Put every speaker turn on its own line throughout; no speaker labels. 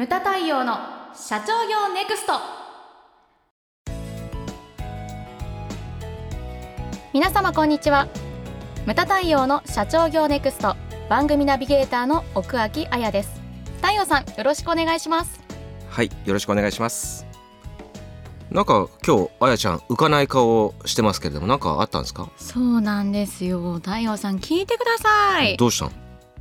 ムタ太陽の社長業ネクスト。皆様こんにちは。ムタ太陽の社長業ネクスト。番組ナビゲーターの奥脇彩です。太陽さんよろしくお願いします。
はいよろしくお願いします。なんか今日あやちゃん浮かない顔をしてますけれどもなんかあったんですか？
そうなんですよ。太陽さん聞いてください。
どうしたの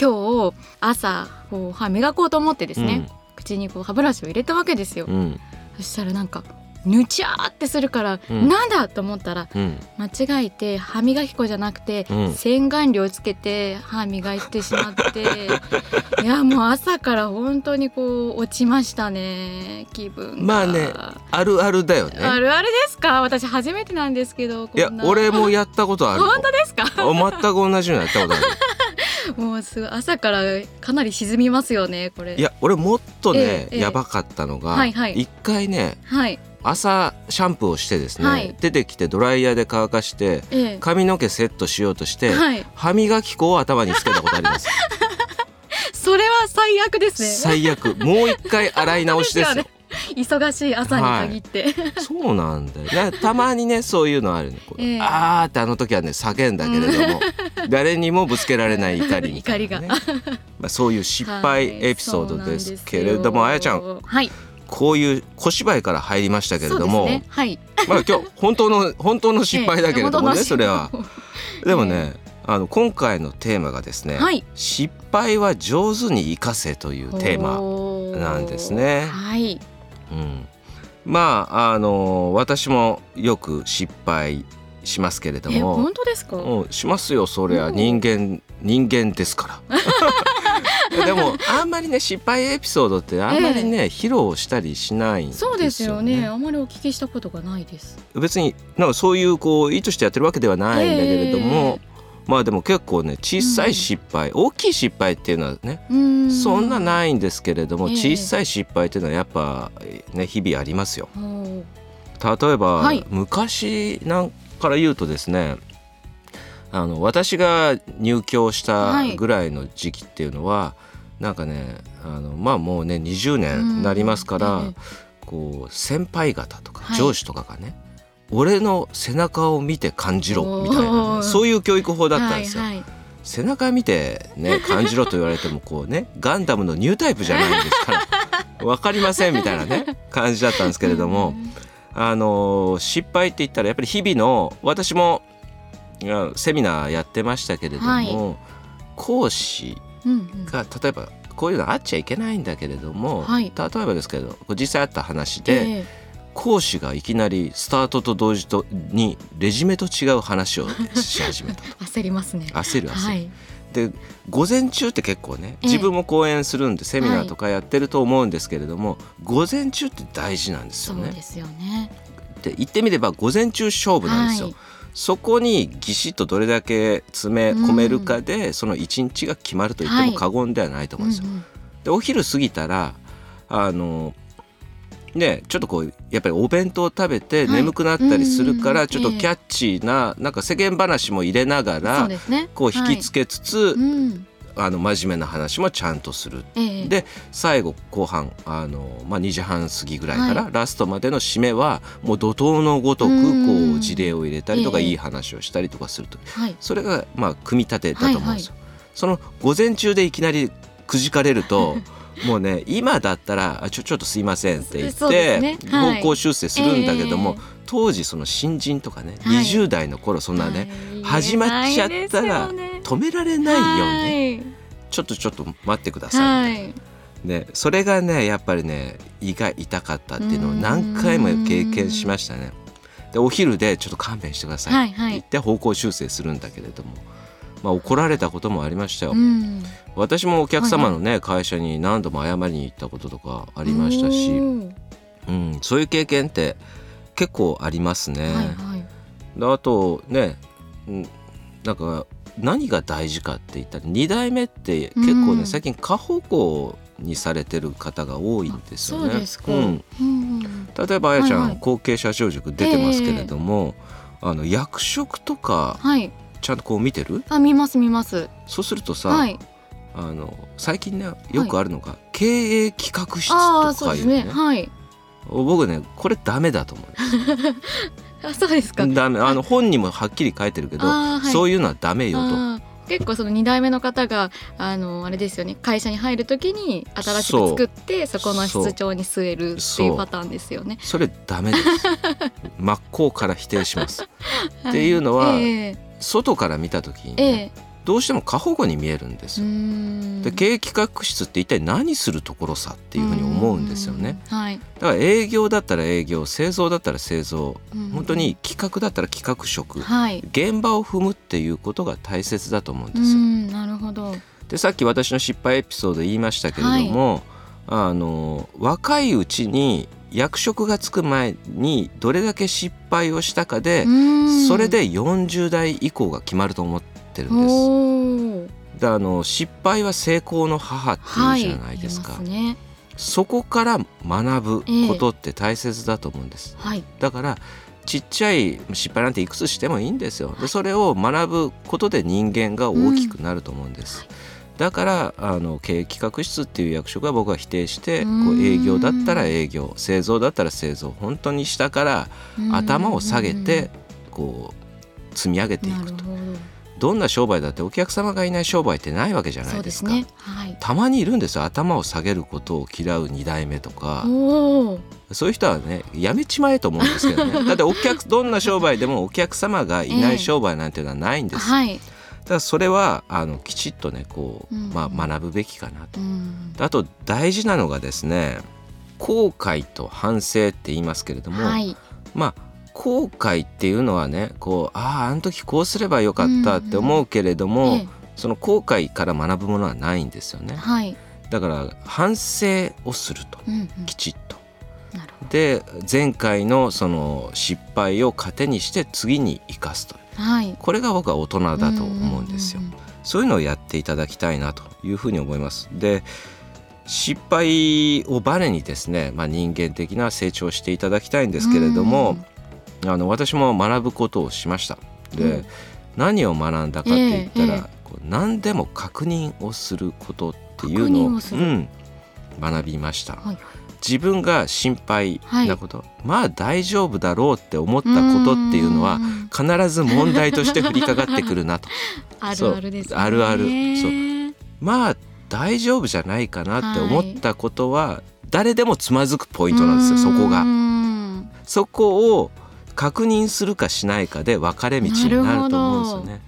今日朝こう歯磨こうと思ってですね、口にこう歯ブラシを入れたわけですよ、
うん。うん
そしたらなんかぬちゃーってするから、
うん。
なんだと思ったら
うん。
間違えて歯磨き粉じゃなくて、
うん。
洗顔料つけて歯磨いてしまって いやもう朝から本当にこう落ちましたね気分が。
まあねあるあるだよね。
あるあるですか？私初めてなんですけどこ
いや俺もやったことある。よ
本当ですか？
全く同じのやったことある
もうすごい朝からかなり沈みますよねこれ。
いや俺もっとね、
ええええ。
やばかったのが、
はいはい。
一回ね
はい。
朝シャンプーをしてですね、
はい。
出てきてドライヤーで乾かして
え
髪の毛セットしようとして、
えはい。
歯磨き粉を頭につけたことあります。
それは最悪ですね。
最悪。もう一回洗い直しですよ
忙しい朝に限って、
そうなんだよ。なたまにねそういうのあるねこう
ええ。
あーってあの時はね叫んだけれども、誰にもぶつけられない怒りみたいな、ね、まあ、そういう失敗エピソードですけれども、あやちゃん
はい。
こういう小芝居から入りましたけれども、
ね。はい。
まあ今日本当の本当の失敗だけれどもね、
ええ。
それは。
本
でもねあの今回のテーマがですね、
はい。
失敗は上手に生かせというテーマなんですね。
はい
うん、まああの私もよく失敗しますけれど
え
も
本当ですか、
うん、しますよそりゃ。
うん
人間人間ですから。でもあんまりね失敗エピソードってあんまりね、披露したりしないんですよ
そうですよね。あまりお聞きしたことがないです。
別になんかそういうこう意図してやってるわけではないんだけれども、まあでも結構ね小さい失敗、大きい失敗っていうのはね
うーん。
そんなないんですけれども、
ええ。
小さい失敗っていうのはやっぱね日々ありますよ。
ほ
例えば、
はい。
昔なんから言うとですねあの私が入居したぐらいの時期っていうのは、なんかねあのまあもうね20
う
年になりますから、こう先輩方とか
はい。
上司とかがね、俺の背中を見て感じろみたいなね、そういう教育法だったん
はい
ですよ。
はい
背中見てね感じろと言われてもこうねガンダムのニュータイプじゃないんですから分かりませんみたいなね感じだったんですけれども、あのー失敗って言ったらやっぱり日々の私もセミナーやってましたけれども、
はい。
講師が例えばこういうのあっちゃいけないんだけれども、
はい。
例えばですけど実際あった話で、
ええ
講師がいきなりスタートと同時とにレジュメと違う話をし始めたと。
焦りますね。
焦る焦る。
はい。
で午前中って結構ね
ええ。
自分も講演するんでセミナーとかやってると思うんですけれども、午前中って大事なんですよね。
そうですよね。
で言ってみれば午前中勝負なんですよ。
はい。
そこにぎしっとどれだけ詰め込めるかで、その一日が決まると言っても過言ではないと思うんですよ。
うんうん。
でお昼過ぎたらあのねちょっとこうやっぱりお弁当を食べて
はい。
眠くなったりするからちょっとキャッチーななんか世間話も入れながらこう引きつけつつ、あの真面目な話もちゃんとする。
ええ。
で最後後半あの、まあ、2時半過ぎぐらいから、
は
ラストまでの締めはもう怒涛のごとく
うん
こう事例を入れたりとか、
ええ。
いい話をしたりとかすると。
はい。
それがまあ組み立てだと思うんですよ。
は
その午前中でいきなりくじかれると もうね今だったらあちょちょっとすいませんって言って、
ね。はい。
方向修正するんだけども、
ええ。
当時その新人とかね、
はい。
20代の頃そんなね、
はい
始まっちゃったら止められないよね、
はい。
ちょっとちょっと待ってください、
はい。
ね、それがねやっぱりね胃が痛かったっていうのを何回も経験しましたね。でお昼でちょっと勘弁してくださいって
はいはい
言って方向修正するんだけれども、まあ、怒られたこともありましたよ。
うん。
私もお客様のね、会社に何度も謝りに行ったこととかありましたし、うん、そういう経験って結構ありますね。
はいはい。
であとね、うんなんか何が大事かって言ったら2代目って結構ね、
うん。
最近過保護にされてる方が多いんですよね。
そう
うん。
うんうん
例えばあやちゃん、
はいはい。
後継者長塾出てますけれども、あの役職とか
はい
ちゃんとこう見てる？
あ見ます見ます。
そうするとさ、
はい。
あの最近ねよくあるのが、経営企画室
ああそうです
とかいうね
ね。はい。
僕ねこれダメだと思う。
あそうですか。
ダメあの本にもはっきり書いてるけど、
はい。
そういうのはダメよと。
結構その2代目の方があのあれですよね会社に入るときに新しく作ってそこの室長に据えるって
そ
いううパターンですよね。
それダメです。真っ向から否定します。っていうのは
え
外から見た時に
ええ
ね、
え
どうしても過保護に見えるんですよ。
ん
で経営企画室って一体何するところさっていうふうに思うんですよね。
うん。はい。
だから営業だったら営業製造だったら製造
うん
本当に企画だったら企画職
はい。
現場を踏むっていうことが大切だと思うん
う
ですよ。
んなるほど。
でさっき私の失敗エピソード言いましたけれども、あの若いうちに役職がつく前にどれだけ失敗をしたかで、
うん
それで40代以降が決まると思ってるんです。であの失敗は成功の母っていう
はい。
じゃないですか、
言いますね。
そこから学ぶことって大切だと思うんです、
はい。
だからちっちゃい失敗なんていくつしてもいいんですよでそれを学ぶことで人間が大きくなると思うんです、だからあの経営企画室っていう役職は僕は否定してこ
う
営業だったら営業製造だったら製造本当に下から頭を下げてこう積み上げていくと
ど。
どんな商売だってお客様がいない商売ってないわけじゃな
そ
いうで
すすね。はい。
たまにいるんですよ頭を下げることを嫌う2代目とか。そういう人はねやめちまえと思うんですけどね だってお客どんな商売でもお客様がいない商売なんていうのはないんです、
はい。
だからそれはあのきちっとねこう、
うん
まあ、学ぶべきかなと
うん。
あと大事なのがですね後悔と反省って言いますけれども、
はい。
まあ後悔っていうのはねこうあああの時こうすればよかったって思うけれども、
え
その後悔から学ぶものはないんですよね
えはい。
だから反省をすると
うんうん。
きちっとで前回のその失敗を糧にして次に生かすと
ど。はい。
これが僕は大人だと思うんですよそういうのをやっていただきたいなというふうに思います。で失敗をバネにですね、まあ、人間的な成長をしていただきたいんですけれども、あの私も学ぶことをしました。で、
うん
何を学んだかって言ったら、
えええ
こう何でも確認をすることっていう
確
のをうん、学びました。
はい
自分が心配なこと、まあ大丈夫だろうって思ったことっていうのは
ん
必ず問題として降りかかってくるなと
あるあるですね。
そうあるあるそう
う。
まあ大丈夫じゃないかなって思ったことは、誰でもつまずくポイントなんですよそこが。そこを確認するかしないかで分かれ道になると思うんですよね。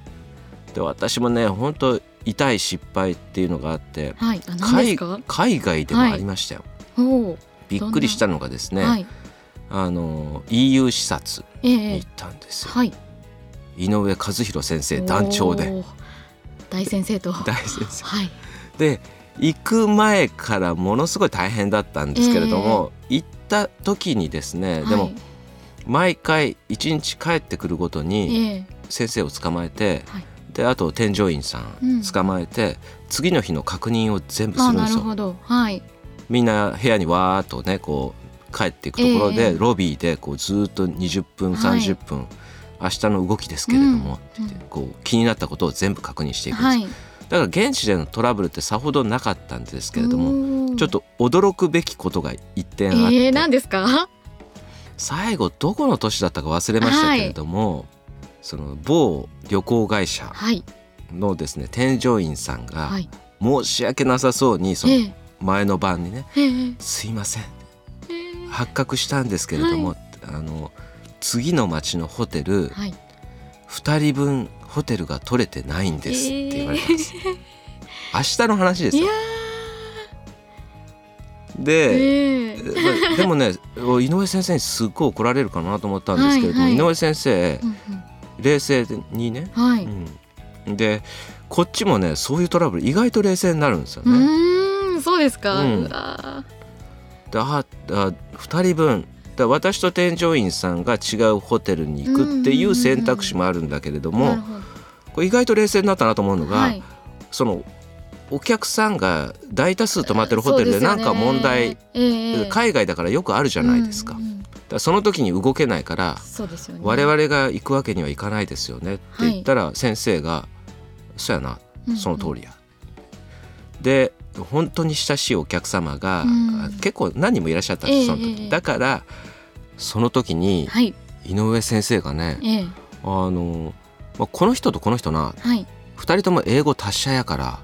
で私もね本当痛い失敗っていうのがあって
はい。
海外でもありましたよ。
おお。
びっくりしたのがですね、
はい。
あの EU 視察
ええ
に行ったんですよ。
はい。
井上和弘先生団長で。
大先生と。
大先生
はい。
で行く前からものすごい大変だったんですけれども、行った時にですねでも
はい
毎回一日帰ってくるごとに
ええ
先生を捕まえて、
はい
であと添乗員さ
うん
ん捕まえて、次の日の確認を全部す
あ
るんですよ。
なるほど。はい。
みんな部屋にわーっとねこう帰っていくところで、
ええ
ロビーでこうずーっと20分
はい
30分、明日の動きですけれども、
うん
ってこう気になったことを全部確認していくんですよ、
はい。
だから現地でのトラブルってさほどなかったんですけれども
も
ちょっと驚くべきことが一点あって、
ええ何ですか？
最後どこの都市だったか忘れましたけれども、その某旅行会社
はい。
のですね添乗員さんが
はい。
申し訳なさそうにその
ええ
前の晩にね
ええ「
すいません。
ええ。
発覚したんですけれども、あの次の町のホテル
はい。
2人分ホテルが取れてないんです」って言われたんです、
え
明日の話ですよ。で、
ええ。
まあでもね井上先生にすっごい怒られるかなと思ったんですけれども、
はいはい。
井上先生
うん
冷静にね、
うんはい。
うん、でこっちもねそういうトラブル意外と冷静になるんですよ
う
ね。
ーんそうですか？
うん。
うわ
でああ2人分。だ私と添乗員さんが違うホテルに行くっていう選択肢もあるんだけれども、これ意外と冷静になったなと思うのが、
はい。
そのお客さんが大多数泊まってるホテルでなんか問題、
ええ
海外だからよくあるじゃないですか,、
うんうん
その時に動けないから
ね。
我々が行くわけにはいかないですよねって言ったら先生が「そうやなその通りや」で本当に親しいお客様が、
うん。
結構何人もいらっしゃったんです、その時。
ええ。
だからその時に
はい。
井上先生がね、
ええ。
あの、まあ、この人とこの人な
はい。
2人とも英語達者やから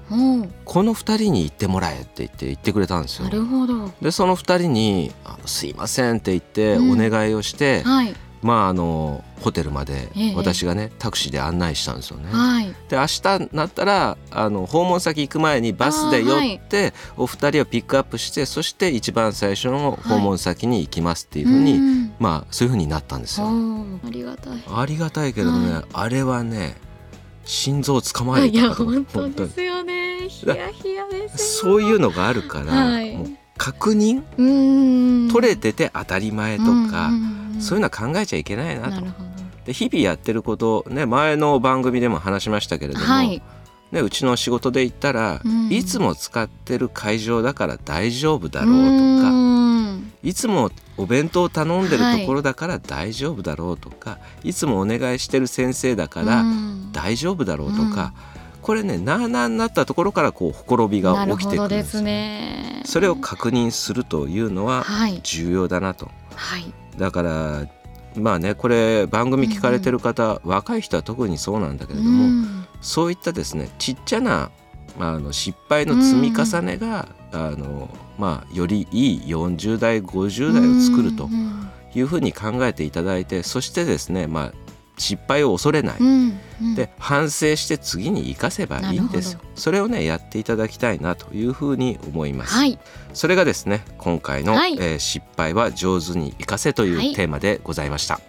この2人に言ってもらえって言って言ってくれたんですよ。
な。るほど。
でその2人にあの「すいません」って言ってお
うん。
願いをして、
はい
まああのホテルまで
ええ
私がねタクシーで案内したんですよね。
はい。
で明日になったらあの訪問先行く前にバスで寄って、お二人をピックアップしてそして一番最初の訪問先に行きますっていうふうに、
ん
まあそういうふうになったんです
お
よ。
ーありがたい。
ありがたいけれどね、
はい。
あれはね心臓をつかまれ
いや
たかと
本当
本当に
ですよね。ヒヤヒヤです
そういうのがあるから、
はい。
もう確認？取れてて当たり前とか、
うんうんうん
そういうのは考えちゃいけないなと。
な
で日々やってることね前の番組でも話しましたけれども、
どはい。
ね、うちの仕事で言ったら、
うん。
いつも使ってる会場だから大丈夫だ
だ
ろうとか、
ん。
いつもお弁当頼んでるところだから大丈夫だろうとか、い、つもお願いしてる先生だから大丈夫だろうとか、これねなあなあになったところからこうほころびが起きてくるんです
ほどですね。
それを確認するというのは
はい。
重要だなと。
はい
だからまあねこれ番組聞かれてる方、若い人は特にそうなんだけれども、
うん。
そういったですねちっちゃなあの失敗の積み重ねが、あのまあ、よりいい40代50代を作ると
うん。
いうふうに考えていただいてそしてですね、まあ、失敗を恐れない、
うんうん。
で反省して次に生かせばいいんですよ。
な
それをねやっていただきたいなというふうに思います、
はい。
それがですね今回の、
はい。
えー失敗は上手に生かせ」という
はい。
テーマでございました。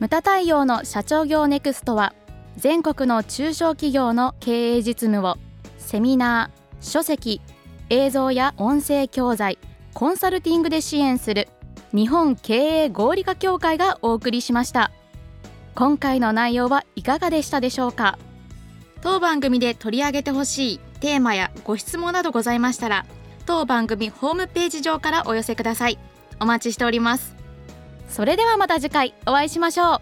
ムタ太陽の社長業ネクストは全国の中小企業の経営実務をセミナー、書籍、映像や音声教材、コンサルティングで支援する日本経営合理化協会がお送りしました今回の内容はいかがでしたでしょうか？当番組で取り上げてほしいテーマやご質問などございましたら当番組ホームページ上からお寄せください。お待ちしております。それではまた次回お会いしましょう。